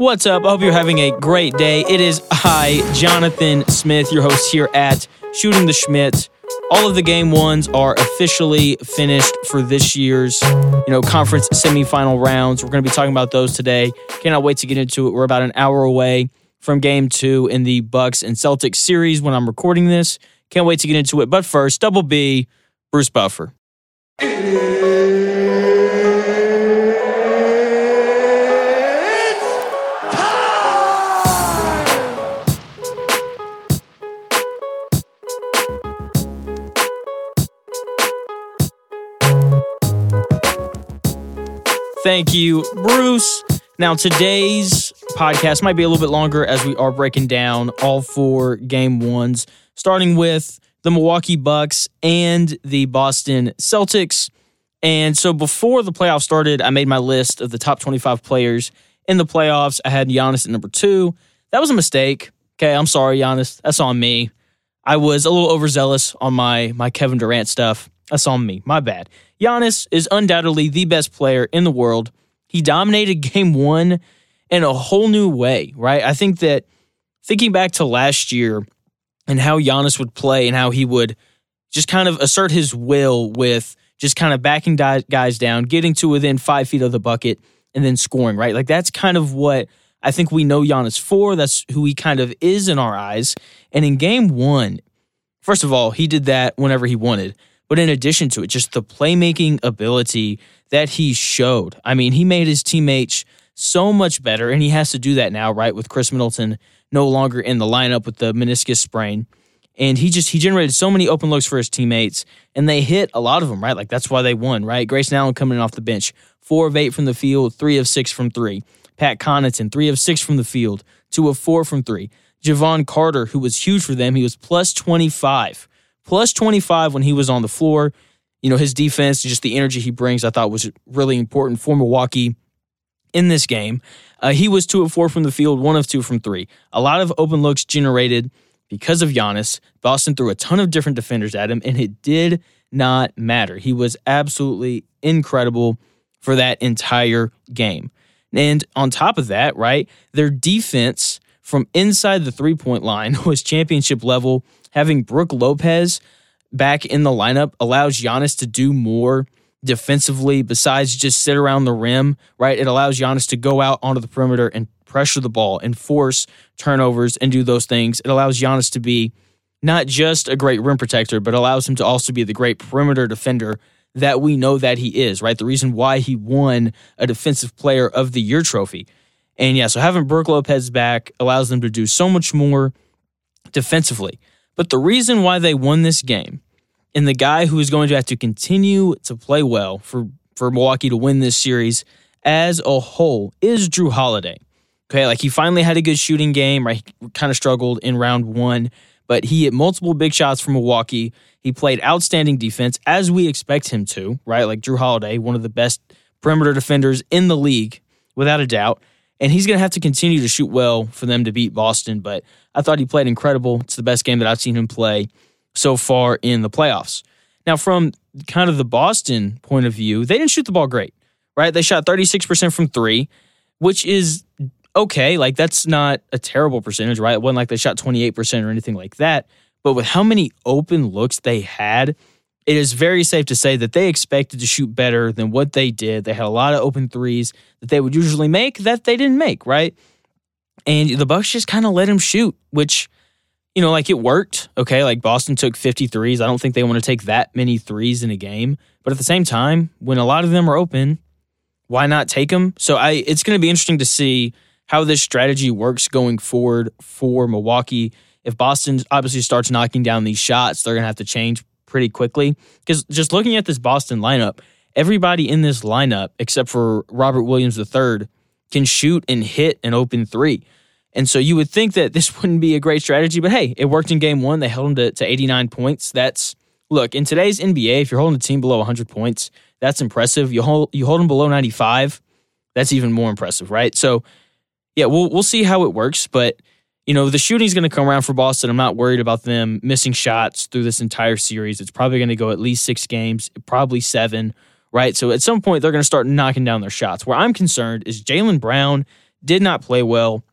What's up? I hope you're having a great day. It is I, Jonathan Smith, your host here at Shooting the Shmitt. All of the game ones are officially finished for this year's, you know, conference semifinal rounds. We're going to be talking about those today. Cannot wait to get into it. We're about an hour away from game two in the Bucks and Celtics series when I'm recording this. Can't wait to get into it. But first, double B, Bruce Buffer. Thank you, Bruce. Now, today's podcast might be a little bit longer as we are breaking down all four game ones, starting with the Milwaukee Bucks and the Boston Celtics. And so before the playoffs started, I made my list of the top 25 players in the playoffs. I had Giannis at number two. That was a mistake. Okay, I'm sorry, Giannis. That's on me. I was a little overzealous on my my Kevin Durant stuff. That's on me. My bad. Giannis is undoubtedly the best player in the world. He dominated game one in a whole new way, right? I think that thinking back to last year and how Giannis would play and how he would just kind of assert his will with just kind of backing guys down, getting to within five feet of the bucket, and then scoring, right? Like that's kind of what I think we know Giannis for. That's who he kind of is in our eyes. And in game one, first of all, he did that whenever he wanted. But in addition to it, just the playmaking ability that he showed. I mean, he made his teammates so much better, and he has to do that now, right? With Khris Middleton no longer in the lineup with the meniscus sprain. And he just he generated so many open looks for his teammates, and they hit a lot of them, right? Like that's why they won, right? Grayson Allen coming in off the bench, four of eight from the field, three of six from three. Pat Connaughton, three of six from the field, two of four from three. Jevon Carter, who was huge for them, he was plus 25 plus 25 when he was on the floor. You know, his defense, just the energy he brings, I thought was really important for Milwaukee in this game. Uh, he was two of four from the field, one of two from three. A lot of open looks generated because of Giannis. Boston threw a ton of different defenders at him, and it did not matter. He was absolutely incredible for that entire game. And on top of that, right, their defense from inside the three point line was championship level having Brook Lopez back in the lineup allows Giannis to do more defensively besides just sit around the rim, right? It allows Giannis to go out onto the perimeter and pressure the ball and force turnovers and do those things. It allows Giannis to be not just a great rim protector, but allows him to also be the great perimeter defender that we know that he is, right? The reason why he won a defensive player of the year trophy. And yeah, so having Brook Lopez back allows them to do so much more defensively. But the reason why they won this game and the guy who is going to have to continue to play well for, for Milwaukee to win this series as a whole is Jrue Holiday. Okay, like he finally had a good shooting game, right? He kind of struggled in round one, but he hit multiple big shots for Milwaukee. He played outstanding defense as we expect him to, right? Like Jrue Holiday, one of the best perimeter defenders in the league, without a doubt and he's going to have to continue to shoot well for them to beat Boston. But I thought he played incredible. It's the best game that I've seen him play so far in the playoffs. Now, from kind of the Boston point of view, they didn't shoot the ball great, right? They shot 36% from three, which is okay. Like, that's not a terrible percentage, right? It wasn't like they shot 28% or anything like that. But with how many open looks they had, it is very safe to say that they expected to shoot better than what they did. They had a lot of open threes that they would usually make that they didn't make, right? And the Bucks just kind of let him shoot, which, you know, like it worked. Okay. Like Boston took 50 threes. I don't think they want to take that many threes in a game. But at the same time, when a lot of them are open, why not take them? So I it's going to be interesting to see how this strategy works going forward for Milwaukee. If Boston obviously starts knocking down these shots, they're going to have to change pretty quickly. Because just looking at this Boston lineup, everybody in this lineup, except for Robert Williams III, can shoot and hit an open three. And so you would think that this wouldn't be a great strategy, but hey, it worked in game one. They held them to, to 89 points. That's, look, in today's NBA, if you're holding a team below 100 points, that's impressive. You hold, you hold them below 95, that's even more impressive, right? So, yeah, we'll, we'll see how it works, but you know, the shooting's going to come around for Boston. I'm not worried about them missing shots through this entire series. It's probably going to go at least six games, probably seven, right? So at some point, they're going to start knocking down their shots. Where I'm concerned is Jaylen Brown did not play well.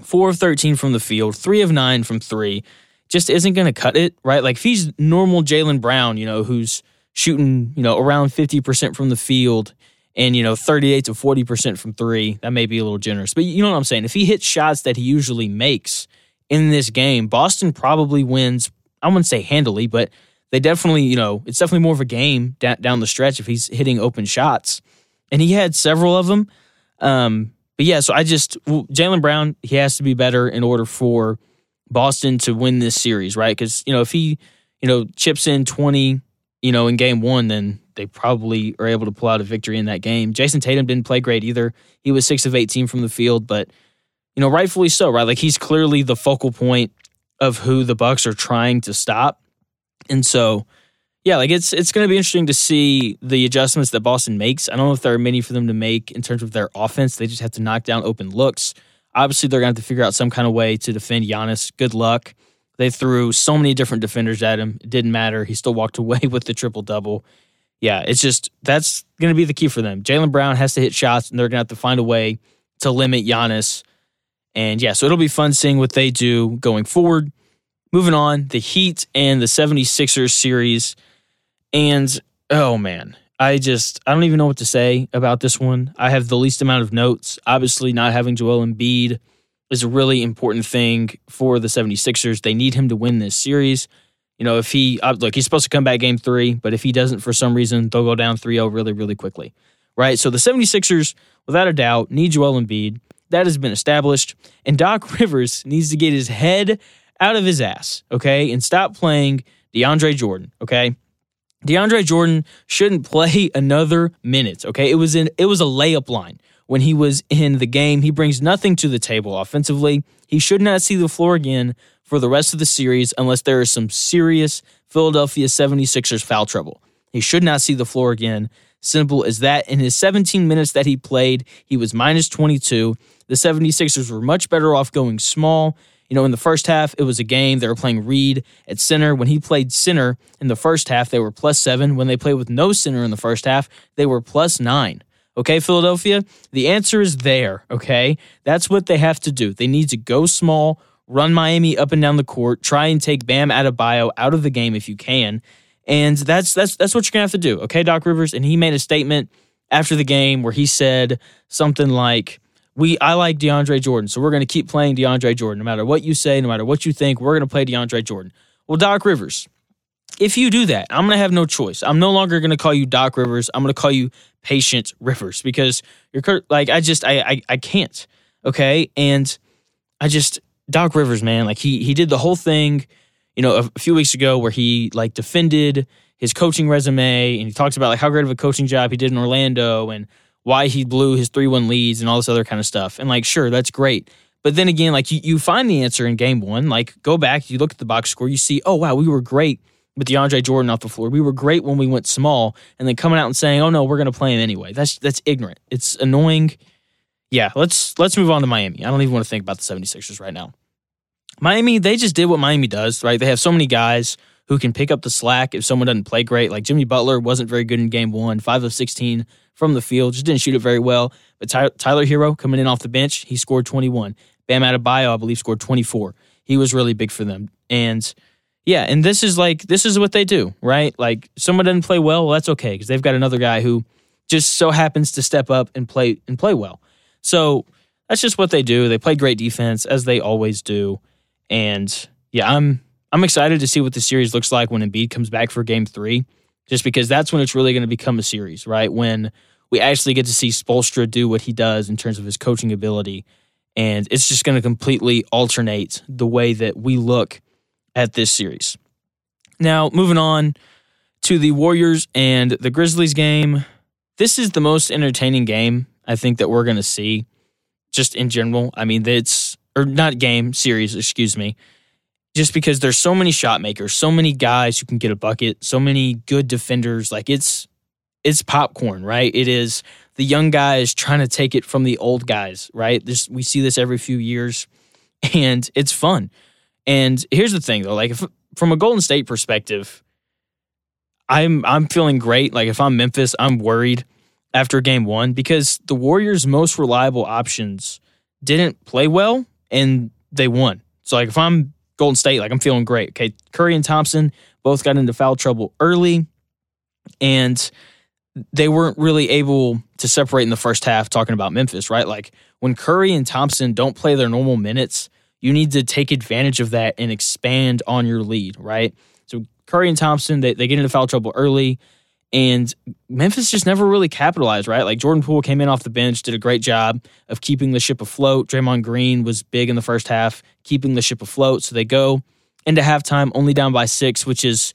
Four of 13 from the field, three of nine from three. Just isn't going to cut it, right? Like if he's normal Jaylen Brown, you know, who's shooting, you know, around 50% from the field and, you know, 38 to 40% from three, that may be a little generous. But you know what I'm saying? If he hits shots that he usually makes in this game, Boston probably wins. I wouldn't say handily, but they definitely, you know, it's definitely more of a game down the stretch if he's hitting open shots. And he had several of them. Um, but yeah, so I just, well, Jaylen Brown, he has to be better in order for Boston to win this series, right? Because, you know, if he, you know, chips in 20, you know, in game one, then they probably are able to pull out a victory in that game. Jayson Tatum didn't play great either. He was six of 18 from the field, but, you know, rightfully so, right? Like he's clearly the focal point of who the Bucks are trying to stop. And so, yeah, like it's it's going to be interesting to see the adjustments that Boston makes. I don't know if there are many for them to make in terms of their offense. They just have to knock down open looks. Obviously, they're going to have to figure out some kind of way to defend Giannis. Good luck. They threw so many different defenders at him. It didn't matter. He still walked away with the triple double. Yeah, it's just that's going to be the key for them. Jaylen Brown has to hit shots, and they're going to have to find a way to limit Giannis. And yeah, so it'll be fun seeing what they do going forward. Moving on, the Heat and the 76ers series. And oh man, I just I don't even know what to say about this one. I have the least amount of notes. Obviously, not having Joel Embiid is a really important thing for the 76ers. They need him to win this series. You know, if he uh, look, he's supposed to come back game 3, but if he doesn't for some reason, they'll go down 3-0 really really quickly. Right? So the 76ers without a doubt need Joel Embiid. That has been established. And Doc Rivers needs to get his head out of his ass, okay, and stop playing DeAndre Jordan, okay? DeAndre Jordan shouldn't play another minute, okay? It was in it was a layup line when he was in the game. He brings nothing to the table offensively. He should not see the floor again for the rest of the series unless there is some serious Philadelphia 76ers foul trouble. He should not see the floor again. Simple as that. In his 17 minutes that he played, he was minus 22. The 76ers were much better off going small you know, in the first half, it was a game. They were playing Reed at center. When he played center in the first half, they were plus seven. When they played with no center in the first half, they were plus nine. Okay, Philadelphia, the answer is there. Okay, that's what they have to do. They need to go small, run Miami up and down the court, try and take Bam Adebayo out of the game if you can, and that's that's that's what you're gonna have to do. Okay, Doc Rivers, and he made a statement after the game where he said something like, we I like DeAndre Jordan, so we're to keep playing DeAndre Jordan. No matter what you say, no matter what you think, we're to play DeAndre Jordan. Well, Doc Rivers, if you do that, I'm going to have no choice. I'm no longer going to call you Doc Rivers. I'm going to call you Patient Rivers because you're like I just I, I I can't. Okay, and I just Doc Rivers, man, like he he did the whole thing, you know, a few weeks ago where he like defended his coaching resume and he talks about like how great of a coaching job he did in Orlando and why he blew his 3 1 leads and all this other kind of stuff. And like, sure, that's great. But then again, like you, you find the answer in game one. Like, go back, you look at the box score, you see, oh, wow, we were great with DeAndre Jordan off the floor. We were great when we went small, and then coming out and saying, "Oh no, we're going to play him anyway." That's that's ignorant. It's annoying. Yeah, let's let's move on to Miami. I don't even want to think about the 76ers right now. Miami, they just did what Miami does, right? They have so many guys who can pick up the slack if someone doesn't play great. Like Jimmy Butler wasn't very good in game 1, 5 of 16 from the field. Just didn't shoot it very well. But Ty- Tyler Herro coming in off the bench, he scored 21. Bam Adebayo, I believe, scored 24. He was really big for them. And yeah, and this is like this is what they do, right? Like someone doesn't play well, well that's okay because they've got another guy who just so happens to step up and play and play well. So that's just what they do. They play great defense as they always do. And yeah, I'm I'm excited to see what the series looks like when Embiid comes back for Game Three just because that's when it's really going to become a series, right? When we actually get to see Spoelstra do what he does in terms of his coaching ability. And it's just going to completely alternate the way that we look at this series. Now, moving on to the Warriors and the Grizzlies game. This is the most entertaining game I think that we're going to see just in general. I mean, it's, or not game, series, excuse me just because there's so many shot makers, so many guys who can get a bucket, so many good defenders. Like it's it's popcorn, right? It is the young guys trying to take it from the old guys, right? This we see this every few years, and it's fun. And here's the thing, though, like if, from a Golden State perspective, I'm I'm feeling great. Like if I'm Memphis, I'm worried after Game One because the Warriors' most reliable options didn't play well and they won. So like if I'm Golden State, like I'm feeling great. Okay, Curry and Thompson both got into foul trouble early, and they weren't really able to separate in the first half. Talking about Memphis, right? Like when Curry and Thompson don't play their normal minutes, you need to take advantage of that and expand on your lead, right? So Curry and Thompson, they, they get into foul trouble early. And Memphis just never really capitalized, right? Like Jordan Poole came in off the bench, did a great job of keeping the ship afloat. Draymond Green was big in the first half, keeping the ship afloat. So they go into halftime only down by six, which is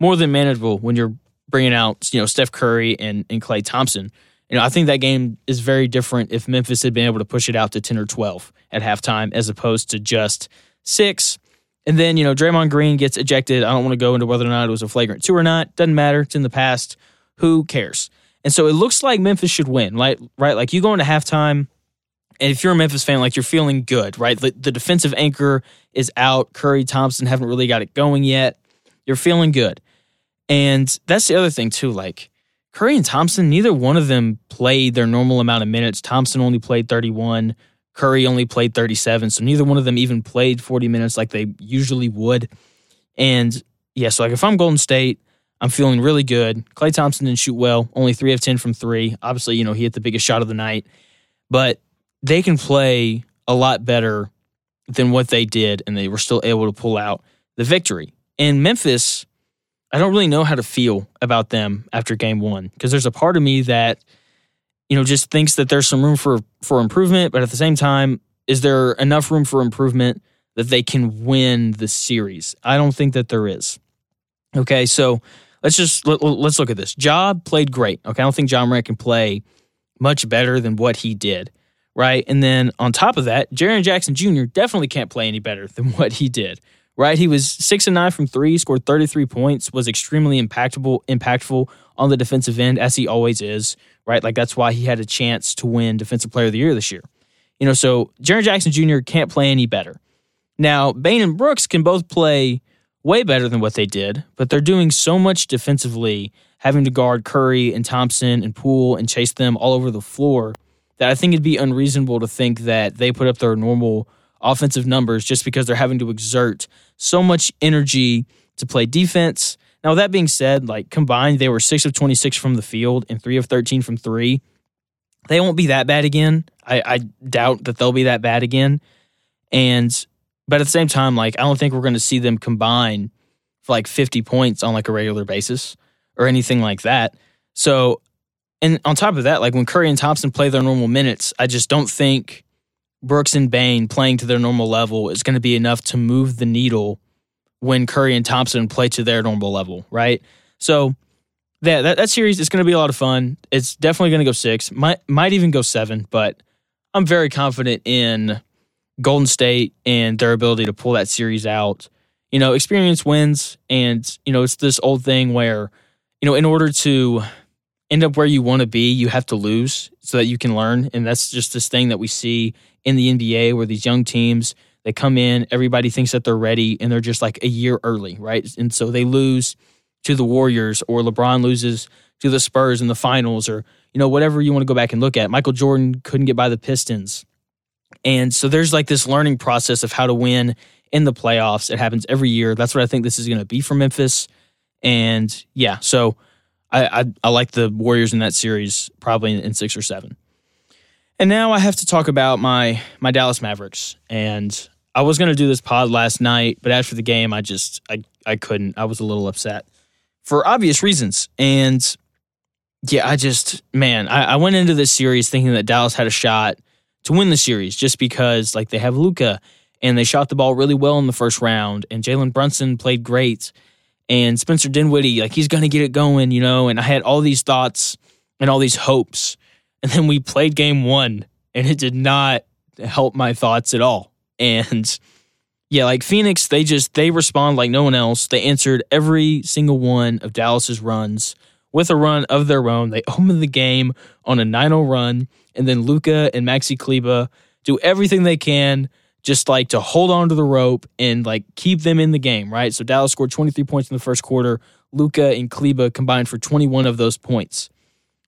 more than manageable when you're bringing out, you know, Steph Curry and, and Klay Thompson. You know, I think that game is very different if Memphis had been able to push it out to 10 or 12 at halftime as opposed to just six. And then, you know, Draymond Green gets ejected. I don't want to go into whether or not it was a flagrant two or not. Doesn't matter. It's in the past. Who cares? And so it looks like Memphis should win, right? Right? Like you go into halftime, and if you're a Memphis fan, like you're feeling good, right? The, the defensive anchor is out. Curry, Thompson haven't really got it going yet. You're feeling good. And that's the other thing, too. Like Curry and Thompson, neither one of them played their normal amount of minutes. Thompson only played 31. Curry only played 37, so neither one of them even played 40 minutes like they usually would. And yeah, so like if I'm Golden State, I'm feeling really good. Klay Thompson didn't shoot well, only three of 10 from three. Obviously, you know, he hit the biggest shot of the night, but they can play a lot better than what they did, and they were still able to pull out the victory. In Memphis, I don't really know how to feel about them after game one because there's a part of me that you know, just thinks that there's some room for for improvement, but at the same time, is there enough room for improvement that they can win the series? I don't think that there is. Okay, so let's just let, us look at this. Job played great. Okay, I don't think Ja Morant can play much better than what he did. Right, and then on top of that, Jaren Jackson Jr. definitely can't play any better than what he did. Right, he was six and nine from three, scored 33 points, was extremely impactful, impactful on the defensive end as he always is right? Like that's why he had a chance to win Defensive Player of the Year this year. You know, so Jaren Jackson Jr. can't play any better. Now, Bane and Brooks can both play way better than what they did, but they're doing so much defensively, having to guard Curry and Thompson and Poole and chase them all over the floor, that I think it'd be unreasonable to think that they put up their normal offensive numbers just because they're having to exert so much energy to play defense now, that being said, like combined, they were six of 26 from the field and three of 13 from three. They won't be that bad again. I, I doubt that they'll be that bad again. And, but at the same time, like, I don't think we're going to see them combine for like 50 points on like a regular basis or anything like that. So, and on top of that, like when Curry and Thompson play their normal minutes, I just don't think Brooks and Bane playing to their normal level is going to be enough to move the needle when Curry and Thompson play to their normal level, right? So that that, that series is going to be a lot of fun. It's definitely going to go six, might might even go seven, but I'm very confident in Golden State and their ability to pull that series out. You know, experience wins, and you know it's this old thing where you know in order to end up where you want to be, you have to lose so that you can learn, and that's just this thing that we see in the NBA where these young teams they come in, everybody thinks that they're ready, and they're just like a year early, right? And so they lose to the Warriors, or LeBron loses to the Spurs in the finals, or you know whatever you want to go back and look at. Michael Jordan couldn't get by the Pistons, and so there's like this learning process of how to win in the playoffs. It happens every year. That's what I think this is going to be for Memphis, and yeah, so I, I, I like the Warriors in that series probably in, six or seven. And now I have to talk about my my Dallas Mavericks and I was gonna do this pod last night, but after the game, I just I I couldn't. I was a little upset for obvious reasons, and yeah, I just man, I, I went into this series thinking that Dallas had a shot to win the series just because like they have Luka and they shot the ball really well in the first round, and Jalen Brunson played great, and Spencer Dinwiddie like he's gonna get it going, you know, and I had all these thoughts and all these hopes, and then we played game one, and it did not help my thoughts at all. And yeah, like Phoenix, they just they respond like no one else. They answered every single one of Dallas's runs with a run of their own. They open the game on a 9-0 run, and then Luka and Maxi Kleber do everything they can just like to hold on to the rope and like keep them in the game, right? So Dallas scored 23 points in the first quarter. Luka and Kleber combined for 21 of those points.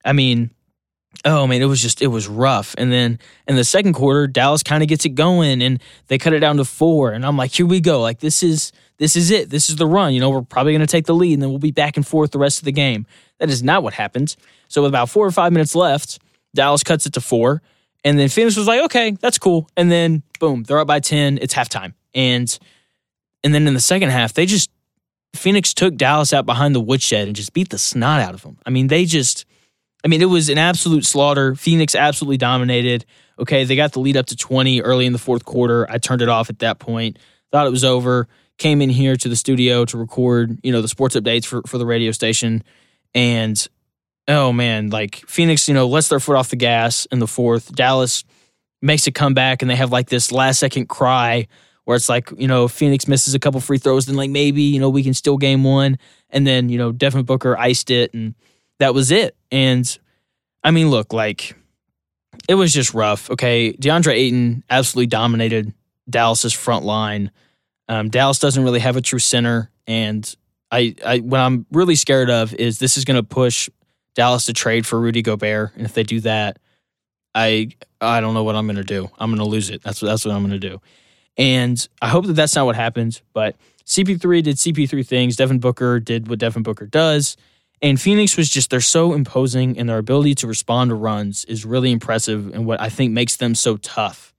I mean, oh man, it was just it was rough. And then in the second quarter, Dallas kind of gets it going and they cut it down to four. And I'm like, here we go. Like this is this is it. This is the run. You know, we're probably gonna take the lead and then we'll be back and forth the rest of the game. That is not what happened. So with about four or five minutes left, Dallas cuts it to four. And then Phoenix was like, okay, that's cool. And then boom, they're up by 10. It's halftime. And and then in the second half, they just Phoenix took Dallas out behind the woodshed and just beat the snot out of them. I mean, they just I mean, it was an absolute slaughter. Phoenix absolutely dominated. Okay, they got the lead up to 20 early in the fourth quarter. I turned it off at that point. Thought it was over. Came in here to the studio to record, you know, the sports updates for, for the radio station. And oh man, like Phoenix, you know, lets their foot off the gas in the fourth. Dallas makes a comeback and they have like this last second cry where it's like, you know, Phoenix misses a couple free throws, then like maybe, you know, we can still game one. And then, you know, Devin Booker iced it and that was it. And I mean, look, like it was just rough. Okay. DeAndre Ayton absolutely dominated Dallas's front line. Um, Dallas doesn't really have a true center. And I, I what I'm really scared of is this is going to push Dallas to trade for Rudy Gobert. And if they do that, I I don't know what I'm going to do. I'm going to lose it. That's what that's what I'm going to do. And I hope that that's not what happens. But CP3 did CP3 things. Devin Booker did what Devin Booker does. And Phoenix was just, they're so imposing and their ability to respond to runs is really impressive and what I think makes them so tough.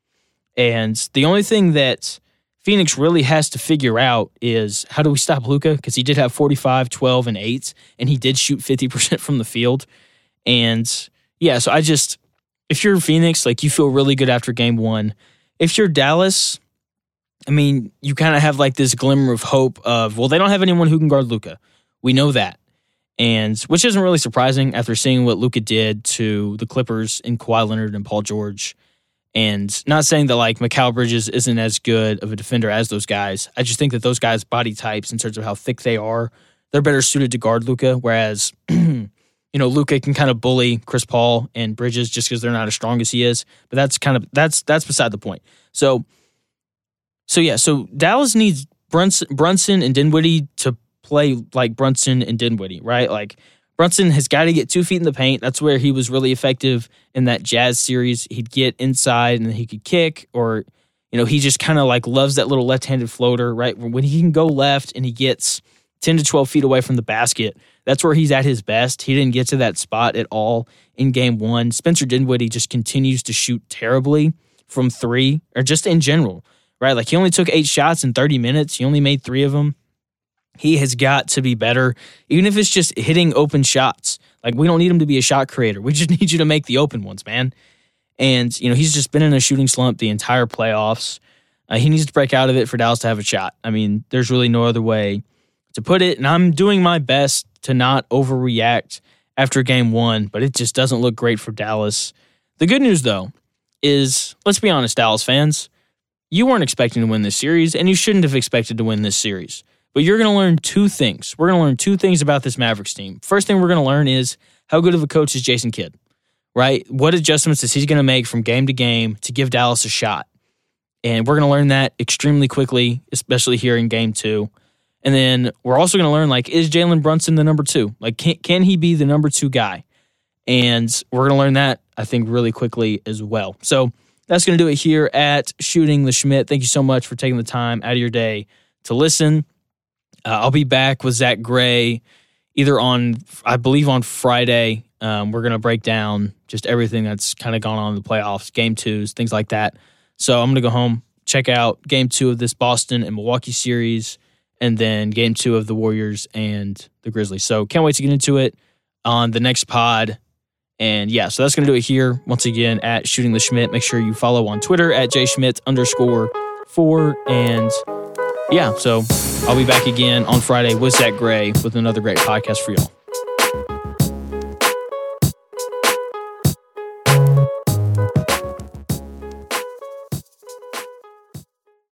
And the only thing that Phoenix really has to figure out is how do we stop Luka? Because he did have 45, 12, and 8, and he did shoot 50% from the field. And yeah, so I just, if you're Phoenix, like you feel really good after game one. If you're Dallas, I mean, you kind of have like this glimmer of hope of, well, they don't have anyone who can guard Luka. We know that and which isn't really surprising after seeing what Luka did to the Clippers and Kawhi Leonard and Paul George. And not saying that like Mikal Bridges isn't as good of a defender as those guys. I just think that those guys' body types, in terms of how thick they are, they're better suited to guard Luka. Whereas, you know, Luka can kind of bully Chris Paul and Bridges just because they're not as strong as he is. But that's kind of that's that's beside the point. So, so yeah, so Dallas needs Brunson, Brunson and Dinwiddie to play like Brunson and Dinwiddie, right? Like Brunson has got to get two feet in the paint. That's where he was really effective in that Jazz series. He'd get inside and he could kick, or you know, he just kind of like loves that little left-handed floater, right? When he can go left and he gets ten to twelve feet away from the basket, that's where he's at his best. He didn't get to that spot at all in Game One. Spencer Dinwiddie just continues to shoot terribly from three, or just in general, right? Like he only took eight shots in thirty minutes. He only made three of them. He has got to be better, even if it's just hitting open shots. Like, we don't need him to be a shot creator. We just need you to make the open ones, man. And, you know, he's just been in a shooting slump the entire playoffs. Uh, he needs to break out of it for Dallas to have a shot. I mean, there's really no other way to put it. And I'm doing my best to not overreact after game one, but it just doesn't look great for Dallas. The good news, though, is let's be honest, Dallas fans, you weren't expecting to win this series, and you shouldn't have expected to win this series. But you're going to learn two things. We're going to learn two things about this Mavericks team. First thing we're going to learn is how good of a coach is Jason Kidd, right? What adjustments is he going to make from game to game to give Dallas a shot? And we're going to learn that extremely quickly, especially here in game two. And then we're also going to learn like, is Jalen Brunson the number two? Like, can, can he be the number two guy? And we're going to learn that, I think, really quickly as well. So that's going to do it here at Shooting the Shmitt. Thank you so much for taking the time out of your day to listen. Uh, I'll be back with Zach Gray either on, I believe, on Friday. Um, we're going to break down just everything that's kind of gone on in the playoffs, game twos, things like that. So I'm going to go home, check out game two of this Boston and Milwaukee series, and then game two of the Warriors and the Grizzlies. So can't wait to get into it on the next pod. And yeah, so that's going to do it here once again at Shooting the Shmitt. Make sure you follow on Twitter at jschmidt underscore four. And yeah, so I'll be back again on Friday with Zach Gray with another great podcast for y'all.